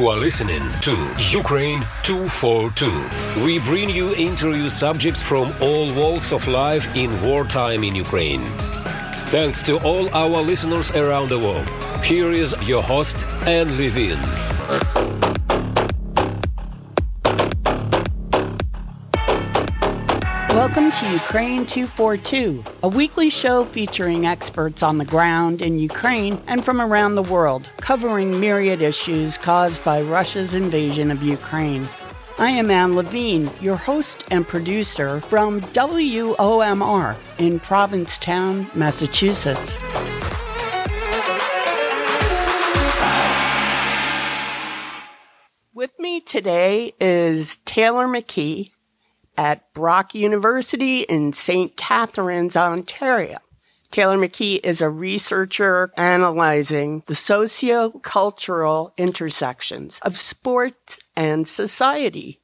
You are listening to Ukraine 242. We bring you interview subjects from all walks of life in wartime in Ukraine. Thanks to all our listeners around the world. Here is your host, Anne Levin. Welcome to Ukraine 242, a weekly show featuring experts on the ground in Ukraine and from around the world, covering myriad issues caused by Russia's invasion of Ukraine. I am Anne Levine, your host and producer from WOMR in Provincetown, Massachusetts. With me today is Taylor McKee, at Brock University in St. Catharines, Ontario. Taylor McKee is a researcher analyzing the socio-cultural intersections of sports and society.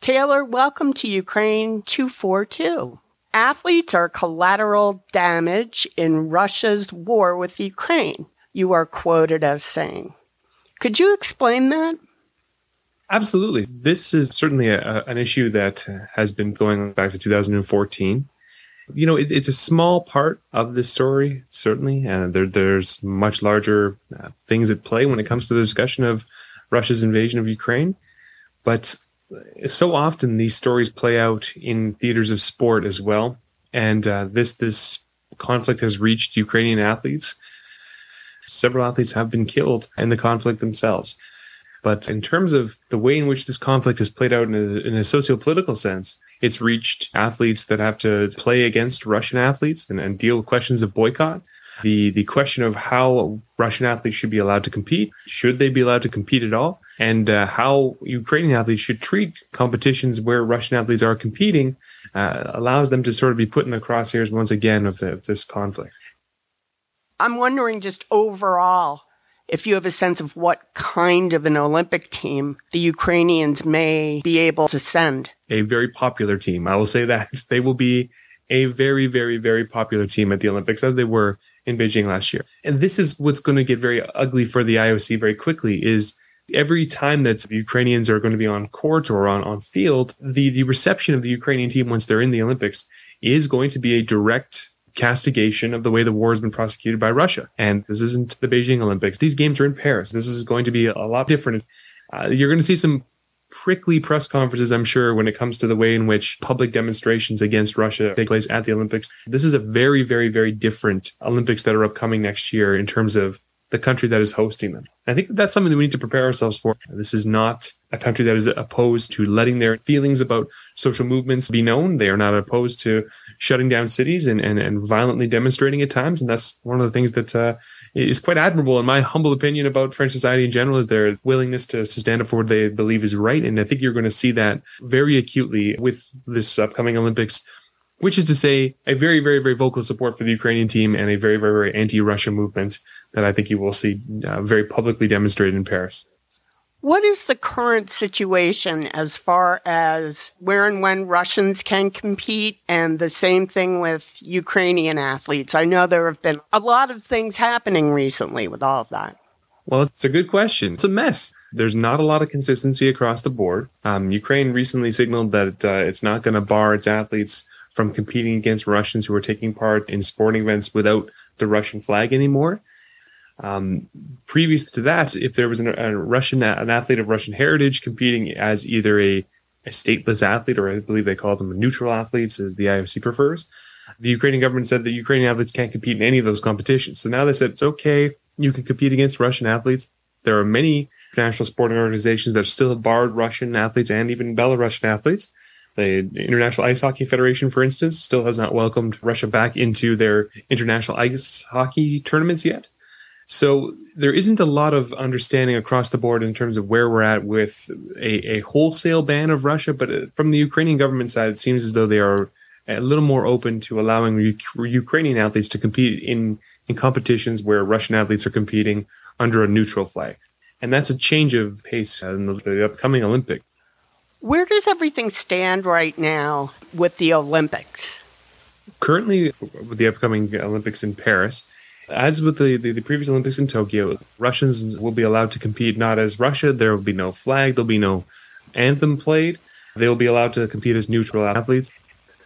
Taylor, welcome to Ukraine 242. Athletes are collateral damage in Russia's war with Ukraine, you are quoted as saying. Could you explain that? Absolutely. This is certainly a, an issue that has been going back to 2014. You know, it, it's a small part of the story, certainly, and there, there's much larger uh, things at play when it comes to the discussion of Russia's invasion of Ukraine. But so often these stories play out in theaters of sport as well, and uh, this this conflict has reached Ukrainian athletes. Several athletes have been killed in the conflict themselves. But in terms of the way in which this conflict has played out in a, in a socio-political sense, it's reached athletes that have to play against Russian athletes and, and deal with questions of boycott. The, the question of how Russian athletes should be allowed to compete, should they be allowed to compete at all, and uh, how Ukrainian athletes should treat competitions where Russian athletes are competing uh, allows them to sort of be put in the crosshairs once again of, the, of this conflict. I'm wondering just overall if you have a sense of what kind of an Olympic team the Ukrainians may be able to send. A very popular team. I will say that they will be a very, very, very popular team at the Olympics as they were in Beijing last year. And this is what's going to get very ugly for the IOC very quickly is every time that the Ukrainians are going to be on court or on, on field, the, the reception of the Ukrainian team once they're in the Olympics is going to be a direct castigation of the way the war has been prosecuted by Russia. And this isn't the Beijing Olympics. These games are in Paris. This is going to be a lot different. Uh, you're going to see some prickly press conferences, I'm sure, when it comes to the way in which public demonstrations against Russia take place at the Olympics. This is a very, very, very different Olympics that are upcoming next year in terms of the country that is hosting them. I think that's something that we need to prepare ourselves for. This is not a country that is opposed to letting their feelings about social movements be known. They are not opposed to shutting down cities and, and, and violently demonstrating at times. And that's one of the things that uh, is quite admirable, in my humble opinion, about French society in general, is their willingness to, to stand up for what they believe is right. And I think you're going to see that very acutely with this upcoming Olympics which is to say a very, very, very vocal support for the Ukrainian team and a very, very, very anti-Russia movement that I think you will see uh, very publicly demonstrated in Paris. What is the current situation as far as where and when Russians can compete and the same thing with Ukrainian athletes? I know there have been a lot of things happening recently with all of that. Well, it's a good question. It's a mess. There's not a lot of consistency across the board. Um, Ukraine recently signaled that uh, it's not going to bar its athletes from competing against Russians who are taking part in sporting events without the Russian flag anymore. Um, previous to that, if there was an, a Russian, an athlete of Russian heritage competing as either a, a stateless athlete, or I believe they call them neutral athletes, as the IOC prefers, the Ukrainian government said that Ukrainian athletes can't compete in any of those competitions. So now they said it's okay, you can compete against Russian athletes. There are many international sporting organizations that still have barred Russian athletes and even Belarusian athletes. The International Ice Hockey Federation, for instance, still has not welcomed Russia back into their international ice hockey tournaments yet. So there isn't a lot of understanding across the board in terms of where we're at with a, a wholesale ban of Russia. But uh, from the Ukrainian government side, it seems as though they are a little more open to allowing U- Ukrainian athletes to compete in, in competitions where Russian athletes are competing under a neutral flag. And that's a change of pace in the, the upcoming Olympic. Where does everything stand right now with the Olympics? Currently, with the upcoming Olympics in Paris, As with the, the, the, previous Olympics in Tokyo, Russians will be allowed to compete not as Russia. There will be no flag, there'll be no anthem played. They will be allowed to compete as neutral athletes.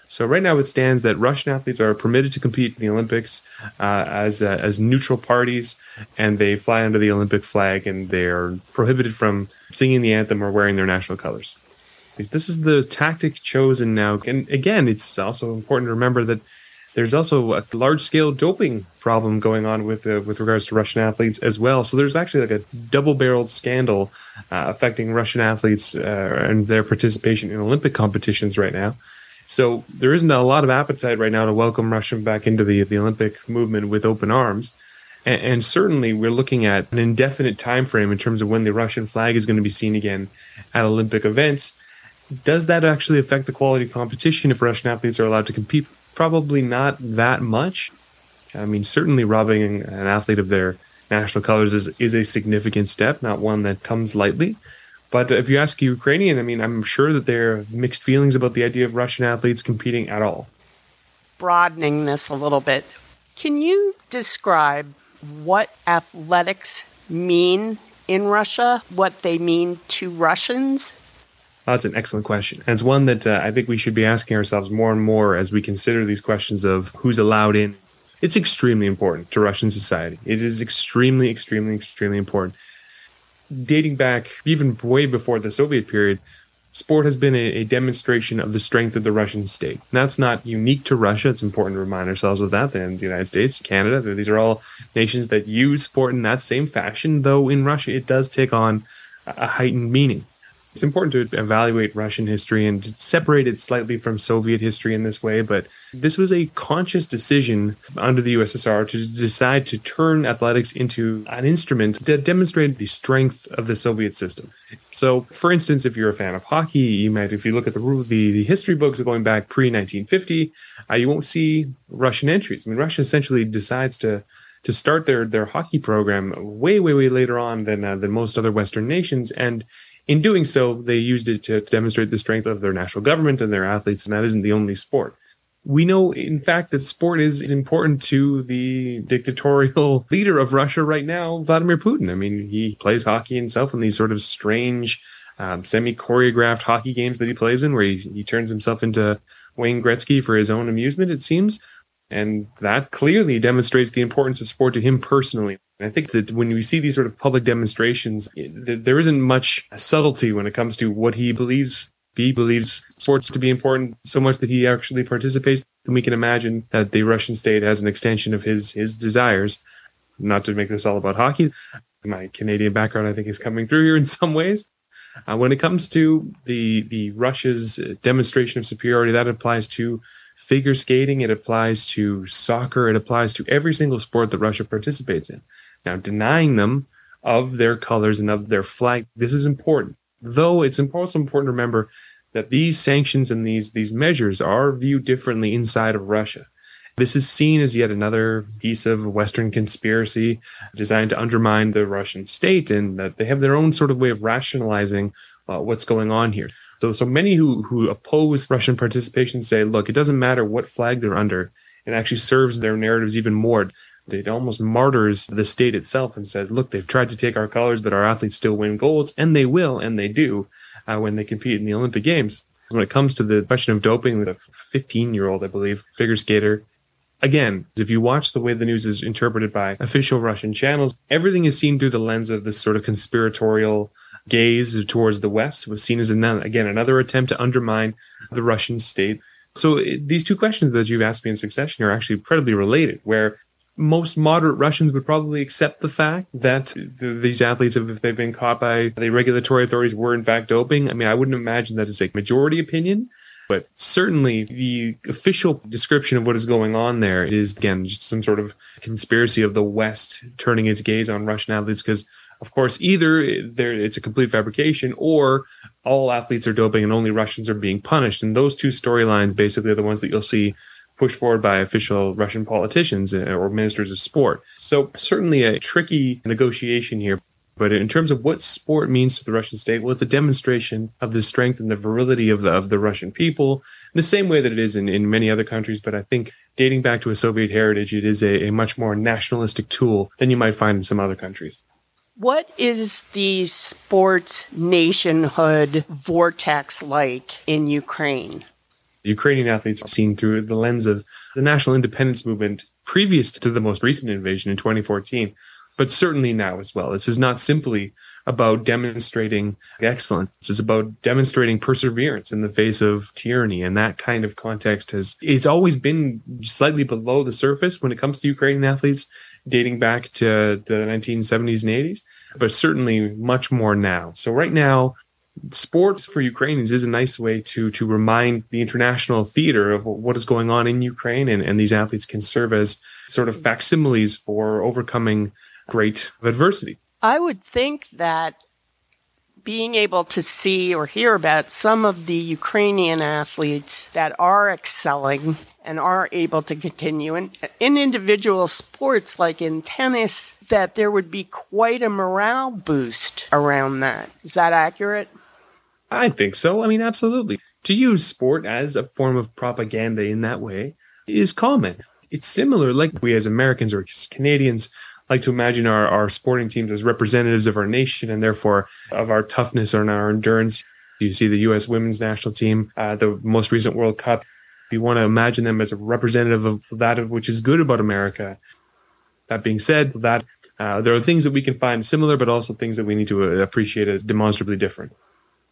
So right now it stands that Russian athletes are permitted to compete in the Olympics uh, as uh, as neutral parties, and they fly under the Olympic flag, and they are prohibited from singing the anthem or wearing their national colors. This is the tactic chosen now, and again, it's also important to remember that there's also a large scale doping problem going on with uh, with regards to Russian athletes as well. So there's actually like a double barreled scandal uh, affecting Russian athletes uh, and their participation in Olympic competitions right now. So there isn't a lot of appetite right now to welcome Russia back into the the Olympic movement with open arms. And, and certainly, we're looking at an indefinite time frame in terms of when the Russian flag is going to be seen again at Olympic events. Does that actually affect the quality of competition if Russian athletes are allowed to compete? Probably not that much. I mean, certainly robbing an athlete of their national colors is, is a significant step, not one that comes lightly. But if you ask a Ukrainian, I mean, I'm sure that there are mixed feelings about the idea of Russian athletes competing at all. Broadening this a little bit, can you describe what athletics mean in Russia, what they mean to Russians? That's an excellent question. And it's one that uh, I think we should be asking ourselves more and more as we consider these questions of who's allowed in. It's extremely important to Russian society. It is extremely, extremely, extremely important. Dating back even way before the Soviet period, sport has been a, a, demonstration of the strength of the Russian state. And that's not unique to Russia. It's important to remind ourselves of that. And the United States, Canada, these are all nations that use sport in that same fashion, though in Russia it does take on a heightened meaning. It's important to evaluate Russian history and separate it slightly from Soviet history in this way, but this was a conscious decision under the USSR to decide to turn athletics into an instrument that demonstrated the strength of the Soviet system. So, for instance, if you're a fan of hockey, you might, if you look at the the, the history books going back pre 1950, uh, you won't see Russian entries. I mean, Russia essentially decides to to start their their hockey program way way way later on than uh, than most other Western nations, and in doing so, they used it to demonstrate the strength of their national government and their athletes, and that isn't the only sport. We know, in fact, that sport is important to the dictatorial leader of Russia right now, Vladimir Putin. I mean, he plays hockey himself in these sort of strange, um, semi choreographed hockey games that he plays in, where he, he turns himself into Wayne Gretzky for his own amusement, it seems. And that clearly demonstrates the importance of sport to him personally. And I think that when we see these sort of public demonstrations, there isn't much subtlety when it comes to what he believes. He believes sports to be important so much that he actually participates. And we can imagine that the Russian state has an extension of his his desires. Not to make this all about hockey, my Canadian background I think is coming through here in some ways. Uh, when it comes to the the Russia's demonstration of superiority, that applies to figure skating, it applies to soccer, it applies to every single sport that Russia participates in. Now, denying them of their colors and of their flag, this is important. Though it's also important to remember that these sanctions and these, these measures are viewed differently inside of Russia. This is seen as yet another piece of Western conspiracy designed to undermine the Russian state, and that they have their own sort of way of rationalizing uh, what's going on here. So, so many who who oppose Russian participation say, look, it doesn't matter what flag they're under; it actually serves their narratives even more. It almost martyrs the state itself and says, look, they've tried to take our colors, but our athletes still win golds, and they will, and they do uh, when they compete in the Olympic Games. When it comes to the question of doping, the 15 year old, I believe, figure skater, again, if you watch the way the news is interpreted by official Russian channels, everything is seen through the lens of this sort of conspiratorial gaze towards the West. Was seen as, an, again, another attempt to undermine the Russian state. So eh, these two questions that you've asked me in succession are actually incredibly related, where most moderate Russians would probably accept the fact that th- these athletes, if they've been caught by the regulatory authorities, were in fact doping. I mean, I wouldn't imagine that is a majority opinion, but certainly the official description of what is going on there is, again, just some sort of conspiracy of the West turning its gaze on Russian athletes because. Of course, either it's a complete fabrication or all athletes are doping and only Russians are being punished. And those two storylines basically are the ones that you'll see pushed forward by official Russian politicians uh, or ministers of sport. So, certainly a tricky negotiation here. But in terms of what sport means to the Russian state, well, it's a demonstration of the strength and the virility of the, of the Russian people, the same way that it is in, in many other countries. But I think dating back to a Soviet heritage, it is a, a much more nationalistic tool than you might find in some other countries. What is the sports nationhood vortex like in Ukraine? Ukrainian athletes are seen through the lens of the national independence movement previous to the most recent invasion in 2014 but certainly now as well. This is not simply about demonstrating excellence. It's about demonstrating perseverance in the face of tyranny. And that kind of context has, it's always been slightly below the surface when it comes to Ukrainian athletes dating back to the 1970s and 80s, but certainly much more now. So right now, sports for Ukrainians is a nice way to to remind the international theater of what is going on in Ukraine, and, and these athletes can serve as sort of facsimiles for overcoming great adversity. I would think that being able to see or hear about some of the Ukrainian athletes that are excelling and are able to continue in, in individual sports like in tennis, that there would be quite a morale boost around that. Is that accurate? I think so. I mean, absolutely. To use sport as a form of propaganda in that way is common. It's similar, like we as Americans or Canadians like to imagine our, our sporting teams as representatives of our nation and therefore of our toughness and our endurance. You see the U.S. women's national team, uh, the most recent World Cup. You want to imagine them as a representative of that which is good about America. That being said, that uh, there are things that we can find similar, but also things that we need to uh, appreciate as demonstrably different.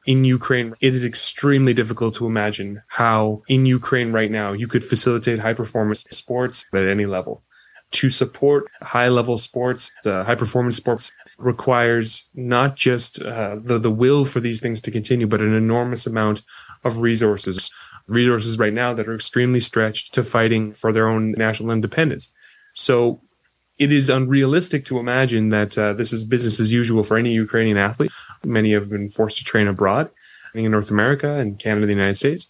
In Ukraine, it is extremely difficult to imagine how in Ukraine right now you could facilitate high performance sports at any level to support high level sports, uh, high performance sports requires not just uh, the, the will for these things to continue, but an enormous amount of resources. Resources right now that are extremely stretched to fighting for their own national independence. So it is unrealistic to imagine that uh, this is business as usual for any Ukrainian athlete. Many have been forced to train abroad in North America and Canada, the United States.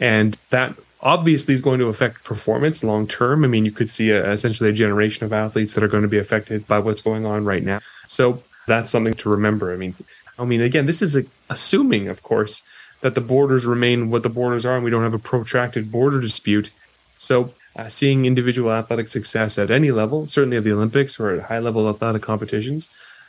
And that obviously is going to affect performance long term. I mean, you could see a, essentially a generation of athletes that are going to be affected by what's going on right now. So that's something to remember. I mean, I mean, again, this is a, assuming, of course, that the borders remain what the borders are, and we don't have a protracted border dispute. So, uh, seeing individual athletic success at any level, certainly at the Olympics or at high level athletic competitions,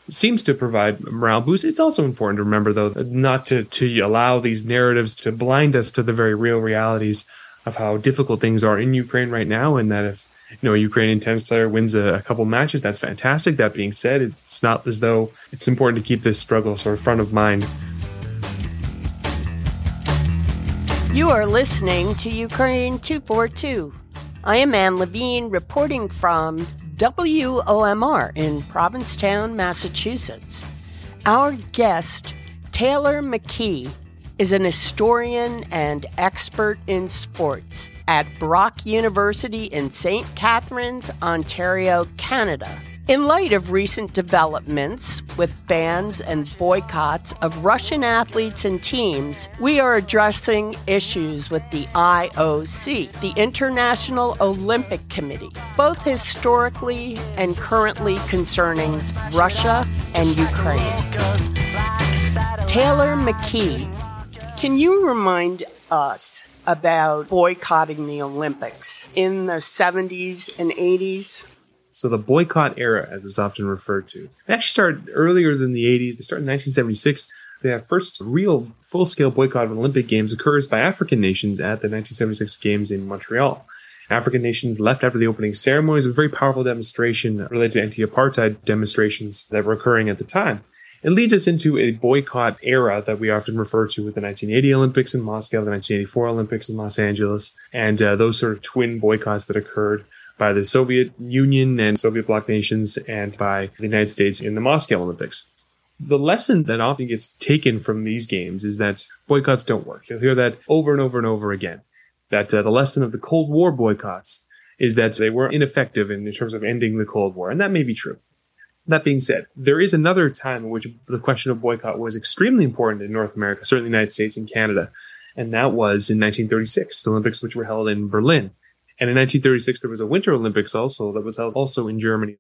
seems to provide morale boost. It's also important to remember, though, not to to allow these narratives to blind us to the very real realities of how difficult things are in Ukraine right now, and that if you know a Ukrainian tennis player wins a, a couple matches, that's fantastic. That being said, it's not as though it's important to keep this struggle sort of front of mind. You are listening to Ukraine 242. I am Ann Levine reporting from WOMR in Provincetown, Massachusetts. Our guest, Taylor McKee, is an historian and expert in sports at Brock University in St. Catharines, Ontario, Canada. In light of recent developments with bans and boycotts of Russian athletes and teams, we are addressing issues with the IOC, the International Olympic Committee, both historically and currently concerning Russia and Ukraine. Taylor McKee can you remind us about boycotting the Olympics in the 70s and 80s? So the boycott era, as it's often referred to, it actually started earlier than the 80s. They started in 1976. The first real full-scale boycott of Olympic Games occurs by African nations at the 1976 Games in Montreal. African nations left after the opening ceremonies, a very powerful demonstration related to anti-apartheid demonstrations that were occurring at the time. It leads us into a boycott era that we often refer to with the 1980 Olympics in Moscow, the 1984 Olympics in Los Angeles, and uh, those sort of twin boycotts that occurred by the Soviet Union and Soviet bloc nations and by the United States in the Moscow Olympics. The lesson that often gets taken from these games is that boycotts don't work. You'll hear that over and over and over again. That uh, the lesson of the Cold War boycotts is that they were ineffective in, in terms of ending the Cold War. And that may be true. That being said, there is another time in which the question of boycott was extremely important in North America, certainly the United States and Canada. And that was in 1936, the Olympics, which were held in Berlin. And in 1936, there was a Winter Olympics also that was held also in Germany.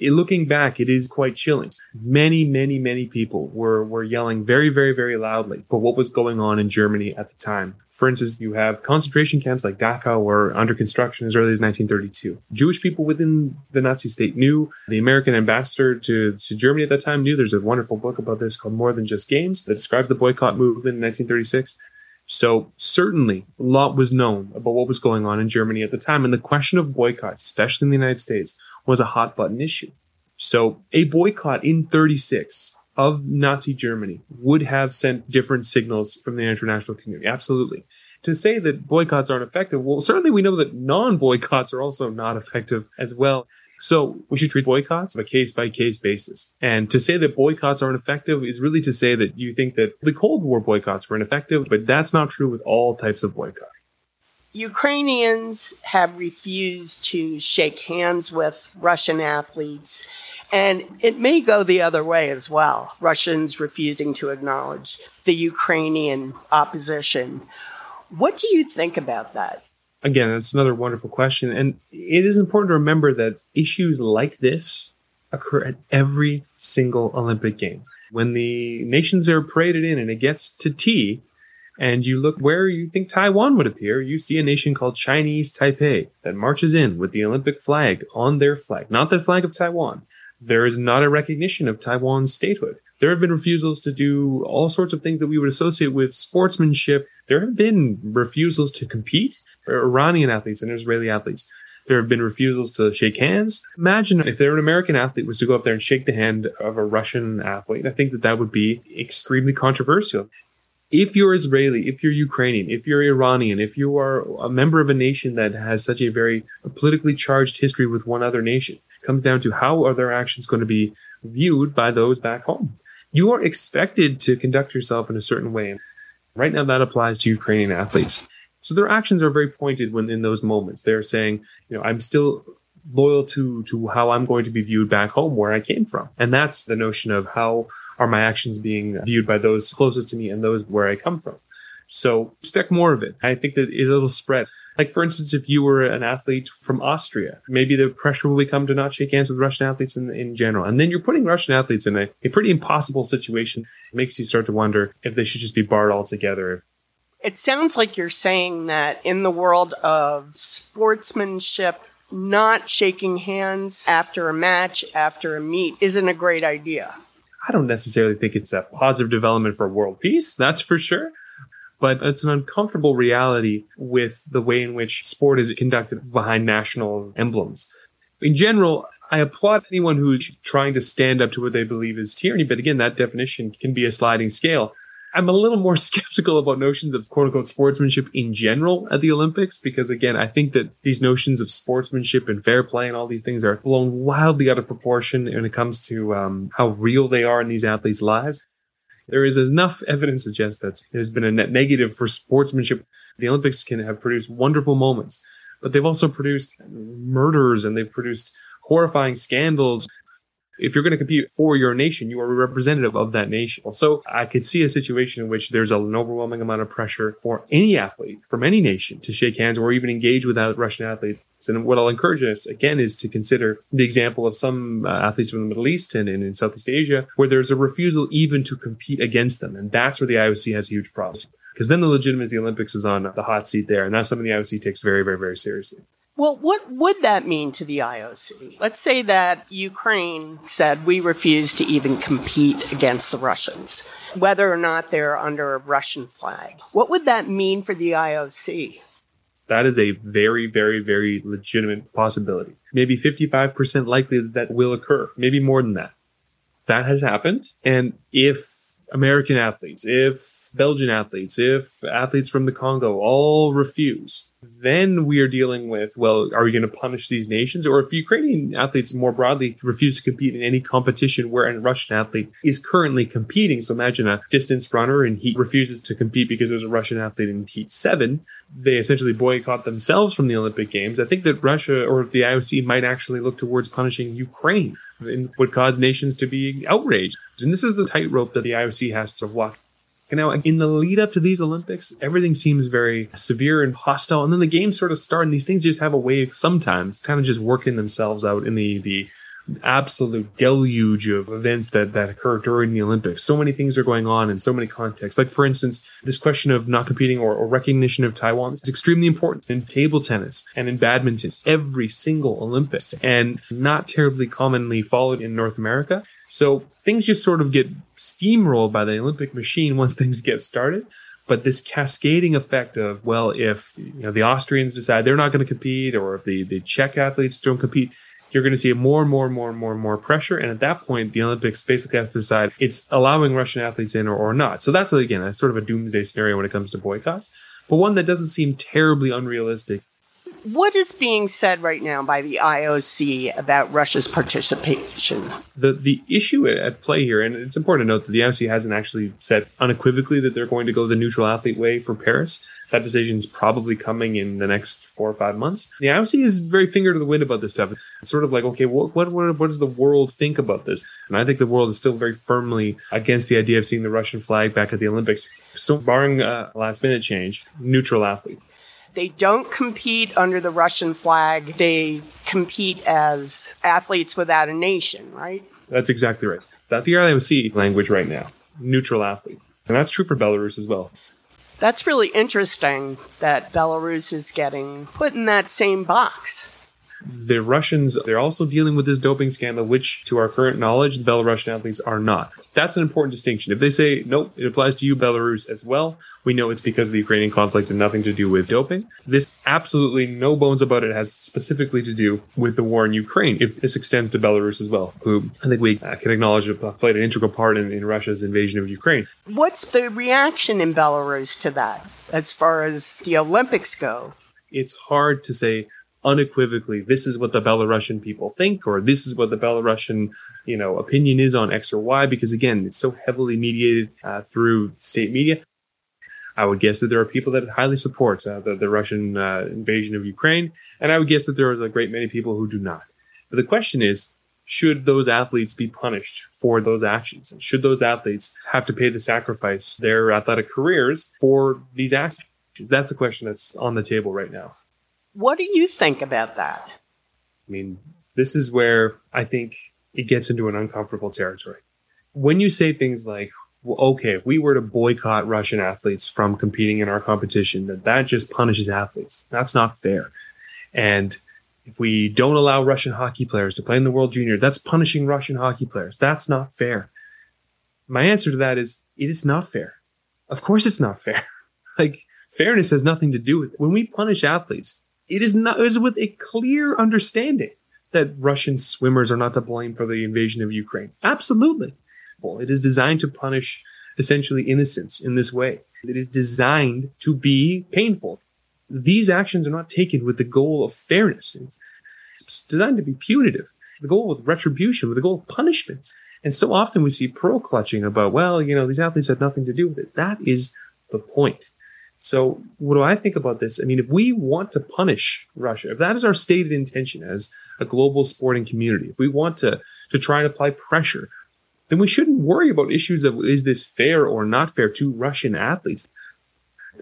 looking back, it is quite chilling. Many, many, many people were, were yelling very, very, very loudly for what was going on in Germany at the time. For instance, you have concentration camps like Dachau were under construction as early as 1932. Jewish people within the Nazi state knew. The American ambassador to, to Germany at that time knew. There's a wonderful book about this called More Than Just Games that describes the boycott movement in 1936. So certainly a lot was known about what was going on in Germany at the time. And the question of boycott, especially in the United States, was a hot button issue. So a boycott in 36 of Nazi Germany would have sent different signals from the international community. Absolutely. To say that boycotts aren't effective, well, certainly we know that non boycotts are also not effective as well. So we should treat boycotts on a case by case basis. And to say that boycotts aren't effective is really to say that you think that the Cold War boycotts were ineffective, but that's not true with all types of boycott. Ukrainians have refused to shake hands with Russian athletes. And it may go the other way as well. Russians refusing to acknowledge the Ukrainian opposition. What do you think about that? Again, that's another wonderful question. And it is important to remember that issues like this occur at every single Olympic game. When the nations are paraded in and it gets to tea, and you look where you think Taiwan would appear, you see a nation called Chinese Taipei that marches in with the Olympic flag on their flag, not the flag of Taiwan. There is not a recognition of Taiwan's statehood. There have been refusals to do all sorts of things that we would associate with sportsmanship. There have been refusals to compete for Iranian athletes and Israeli athletes. There have been refusals to shake hands. Imagine if there an American athlete was to go up there and shake the hand of a Russian athlete. I think that that would be extremely controversial if you're Israeli, if you're Ukrainian, if you're Iranian, if you are a member of a nation that has such a very politically charged history with one other nation, comes down to how are their actions going to be viewed by those back home. You are expected to conduct yourself in a certain way. Right now, that applies to Ukrainian athletes. So their actions are very pointed when in those moments. They're saying, you know, I'm still loyal to to how I'm going to be viewed back home where I came from. And that's the notion of how are my actions being viewed by those closest to me and those where I come from? So expect more of it. I think that it'll spread. Like, for instance, if you were an athlete from Austria, maybe the pressure will become to not shake hands with Russian athletes in, in general. And then you're putting Russian athletes in a, a pretty impossible situation. It makes you start to wonder if they should just be barred altogether. It sounds like you're saying that in the world of sportsmanship, not shaking hands after a match, after a meet, isn't a great idea. I don't necessarily think it's a positive development for world peace, that's for sure. But it's an uncomfortable reality with the way in which sport is conducted behind national emblems. In general, I applaud anyone who's trying to stand up to what they believe is tyranny, but again, that definition can be a sliding scale. I'm a little more skeptical about notions of quote unquote sportsmanship in general at the Olympics because again, I think that these notions of sportsmanship and fair play and all these things are blown wildly out of proportion when it comes to um, how real they are in these athletes' lives. There is enough evidence to suggest that it has been a net negative for sportsmanship. The Olympics can have produced wonderful moments, but they've also produced murders and they've produced horrifying scandals if you're going to compete for your nation, you are a representative of that nation. So I could see a situation in which there's an overwhelming amount of pressure for any athlete from any nation to shake hands or even engage with that Russian athletes. And what I'll encourage us again is to consider the example of some uh, athletes from the Middle East and, and in Southeast Asia, where there's a refusal even to compete against them. And that's where the IOC has a huge problem. Because then the legitimacy of the Olympics is on the hot seat there. And that's something the IOC takes very, very, very seriously. Well, what would that mean to the IOC? Let's say that Ukraine said we refuse to even compete against the Russians, whether or not they're under a Russian flag. What would that mean for the IOC? That is a very, very, very legitimate possibility. Maybe 55% likely that that will occur, maybe more than that. That has happened. And if American athletes, if Belgian athletes, if athletes from the Congo all refuse, then we are dealing with, well, are we going to punish these nations? Or if Ukrainian athletes more broadly refuse to compete in any competition where a Russian athlete is currently competing. So imagine a distance runner and he refuses to compete because there's a Russian athlete in heat seven. They essentially boycott themselves from the Olympic Games. I think that Russia or the IOC might actually look towards punishing Ukraine and would cause nations to be outraged. And this is the tightrope that the IOC has to walk And now, in the lead up to these Olympics, everything seems very severe and hostile. And then the games sort of start, and these things just have a way of sometimes kind of just working themselves out in the, the absolute deluge of events that, that occur during the Olympics. So many things are going on in so many contexts. Like, for instance, this question of not competing or, or recognition of Taiwan is extremely important in table tennis and in badminton, every single Olympics, and not terribly commonly followed in North America. So things just sort of get steamrolled by the Olympic machine once things get started. But this cascading effect of, well, if you know the Austrians decide they're not going to compete, or if the, the Czech athletes don't compete, you're going to see more and more and more and more and more pressure. And at that point, the Olympics basically has to decide it's allowing Russian athletes in or, or not. So that's, again, a sort of a doomsday scenario when it comes to boycotts, but one that doesn't seem terribly unrealistic. What is being said right now by the IOC about Russia's participation? The the issue at play here, and it's important to note that the IOC hasn't actually said unequivocally that they're going to go the neutral athlete way for Paris. That decision is probably coming in the next four or five months. The IOC is very finger to the wind about this stuff. It's sort of like, okay, what, what, what does the world think about this? And I think the world is still very firmly against the idea of seeing the Russian flag back at the Olympics. So, barring a last minute change, neutral athlete. They don't compete under the Russian flag. They compete as athletes without a nation, right? That's exactly right. That's the IOC language right now neutral athlete. And that's true for Belarus as well. That's really interesting that Belarus is getting put in that same box the Russians, they're also dealing with this doping scandal, which, to our current knowledge, the Belarusian athletes are not. That's an important distinction. If they say, nope, it applies to you, Belarus, as well, we know it's because of the Ukrainian conflict and nothing to do with doping. This absolutely no bones about it has specifically to do with the war in Ukraine, if this extends to Belarus as well, who I think we uh, can acknowledge have played an integral part in, in Russia's invasion of Ukraine. What's the reaction in Belarus to that as far as the Olympics go? It's hard to say unequivocally this is what the Belarusian people think or this is what the Belarusian you know opinion is on X or Y because again it's so heavily mediated uh, through state media. I would guess that there are people that highly support uh, the, the Russian uh, invasion of Ukraine, and I would guess that there are a great many people who do not. But the question is, should those athletes be punished for those actions? And should those athletes have to pay the sacrifice their athletic careers for these actions? That's the question that's on the table right now. What do you think about that? I mean, this is where I think it gets into an uncomfortable territory. When you say things like, well, okay, if we were to boycott Russian athletes from competing in our competition, that that just punishes athletes. That's not fair. And if we don't allow Russian hockey players to play in the World Junior, that's punishing Russian hockey players. That's not fair. My answer to that is it is not fair. Of course it's not fair. like fairness has nothing to do with it. When we punish athletes, it is not it is with a clear understanding that Russian swimmers are not to blame for the invasion of Ukraine. Absolutely. It is designed to punish essentially innocence in this way. It is designed to be painful. These actions are not taken with the goal of fairness. It's designed to be punitive. The goal with retribution, with the goal of punishment. And so often we see pearl clutching about, well, you know, these athletes had nothing to do with it. That is the point. So, what do I think about this? I mean, if we want to punish Russia, if that is our stated intention as a global sporting community, if we want to to try and apply pressure, then we shouldn't worry about issues of is this fair or not fair to Russian athletes.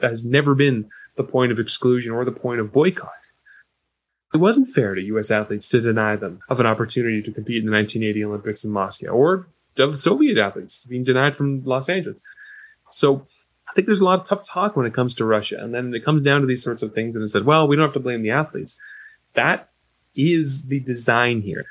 That has never been the point of exclusion or the point of boycott. It wasn't fair to U.S. athletes to deny them of an opportunity to compete in the 1980 Olympics in Moscow, or of Soviet athletes being denied from Los Angeles. So I think there's a lot of tough talk when it comes to Russia. And then it comes down to these sorts of things and it said, well, we don't have to blame the athletes. That is the design here.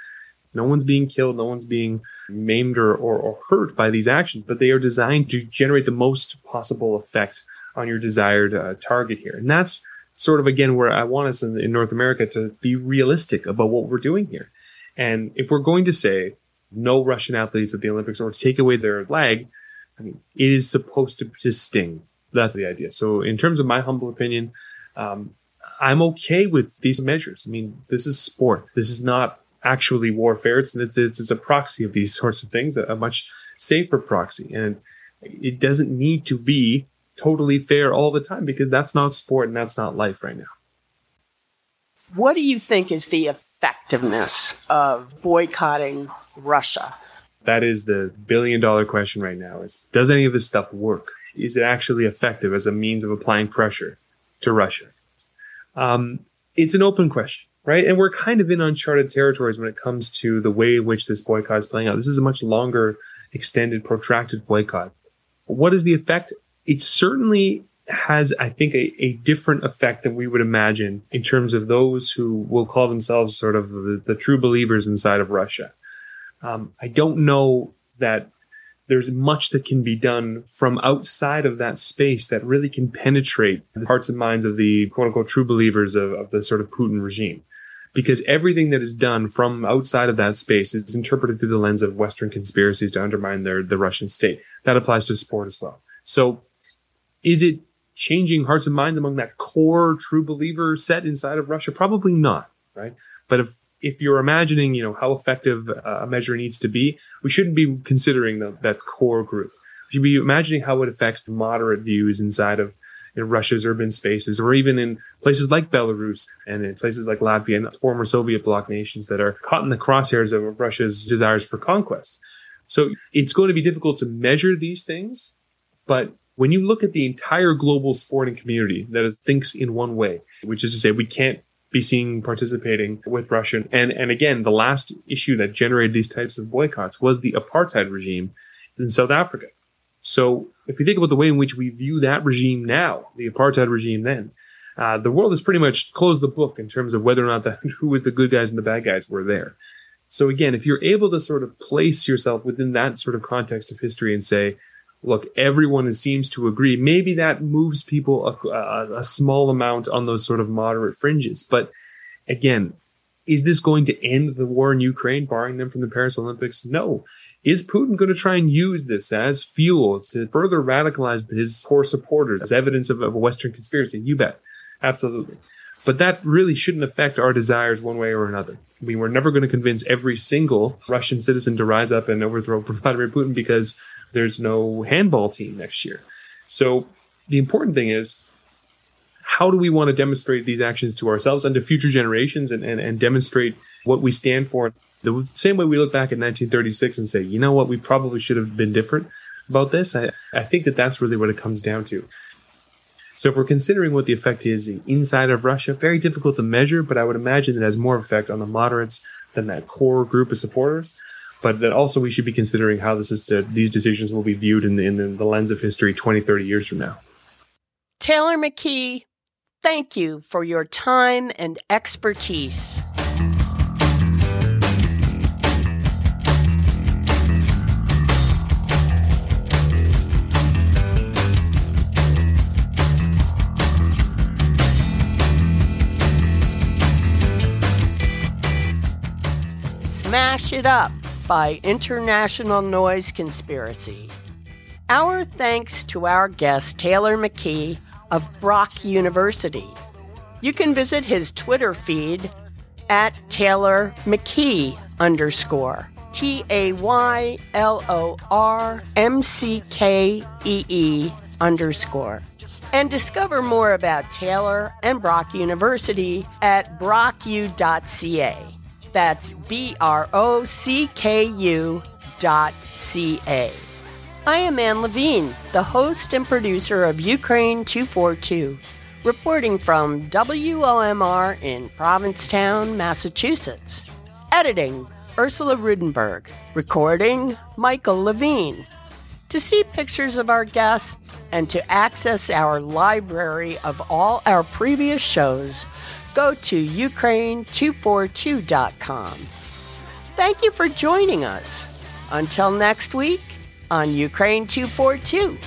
No one's being killed, no one's being maimed or, or, or hurt by these actions, but they are designed to generate the most possible effect on your desired uh, target here. And that's sort of, again, where I want us in, in North America to be realistic about what we're doing here. And if we're going to say no Russian athletes at the Olympics or take away their flag, It is supposed to, to sting. That's the idea. So, in terms of my humble opinion, um, I'm okay with these measures. I mean, this is sport. This is not actually warfare. It's, it's, it's a proxy of these sorts of things, a much safer proxy. And it doesn't need to be totally fair all the time because that's not sport and that's not life right now. What do you think is the effectiveness of boycotting Russia? That is the billion dollar question right now is does any of this stuff work? Is it actually effective as a means of applying pressure to Russia? Um, it's an open question. right? And we're kind of in uncharted territories when it comes to the way in which this boycott is playing out. This is a much longer, extended, protracted boycott. What is the effect? It certainly has, I think, a, a different effect than we would imagine in terms of those who will call themselves sort of the, the true believers inside of Russia. Um, I don't know that there's much that can be done from outside of that space that really can penetrate the hearts and minds of the quote unquote true believers of, of the sort of Putin regime. Because everything that is done from outside of that space is interpreted through the lens of Western conspiracies to undermine their, the Russian state. That applies to sport as well. So is it changing hearts and minds among that core true believer set inside of Russia? Probably not, right? But if if you're imagining, you know, how effective a measure needs to be, we shouldn't be considering the, that core group. We should be imagining how it affects the moderate views inside of in Russia's urban spaces, or even in places like Belarus and in places like Latvia and former Soviet bloc nations that are caught in the crosshairs of Russia's desires for conquest. So it's going to be difficult to measure these things, but when you look at the entire global sporting community that is, thinks in one way, which is to say we can't be seen participating with Russia. And, and again, the last issue that generated these types of boycotts was the apartheid regime in South Africa. So if we think about the way in which we view that regime now, the apartheid regime then, uh, the world has pretty much closed the book in terms of whether or not the, who the good guys and the bad guys were there. So again, if you're able to sort of place yourself within that sort of context of history and say, look, everyone seems to agree. Maybe that moves people a, a, a, small amount on those sort of moderate fringes. But again, is this going to end the war in Ukraine, barring them from the Paris Olympics? No. Is Putin going to try and use this as fuel to further radicalize his core supporters as evidence of, of a Western conspiracy? You bet. Absolutely. But that really shouldn't affect our desires one way or another. I mean, we're never going to convince every single Russian citizen to rise up and overthrow Vladimir Putin because there's no handball team next year. So the important thing is how do we want to demonstrate these actions to ourselves and to future generations and, and, and demonstrate what we stand for? The same way we look back at 1936 and say, you know what, we probably should have been different about this. I, I think that that's really what it comes down to. So if we're considering what the effect is inside of Russia, very difficult to measure, but I would imagine it has more effect on the moderates than that core group of supporters but that also we should be considering how this is to, these decisions will be viewed in the, in the lens of history 20 30 years from now. Taylor mckee thank you for your time and expertise. Smash It Up by International Noise Conspiracy. Our thanks to our guest, Taylor McKee of Brock University. You can visit his Twitter feed at Taylor McKee underscore. T A Y L O R M C K E E underscore. And discover more about Taylor and Brock University at brocku.ca. That's B R O C K U dot C A. I am Anne Levine, the host and producer of Ukraine 242, reporting from WOMR in Provincetown, Massachusetts. Editing Ursula Rudenberg. Recording Michael Levine. To see pictures of our guests and to access our library of all our previous shows, go to Ukraine242.com. Thank you for joining us. Until next week on Ukraine 242.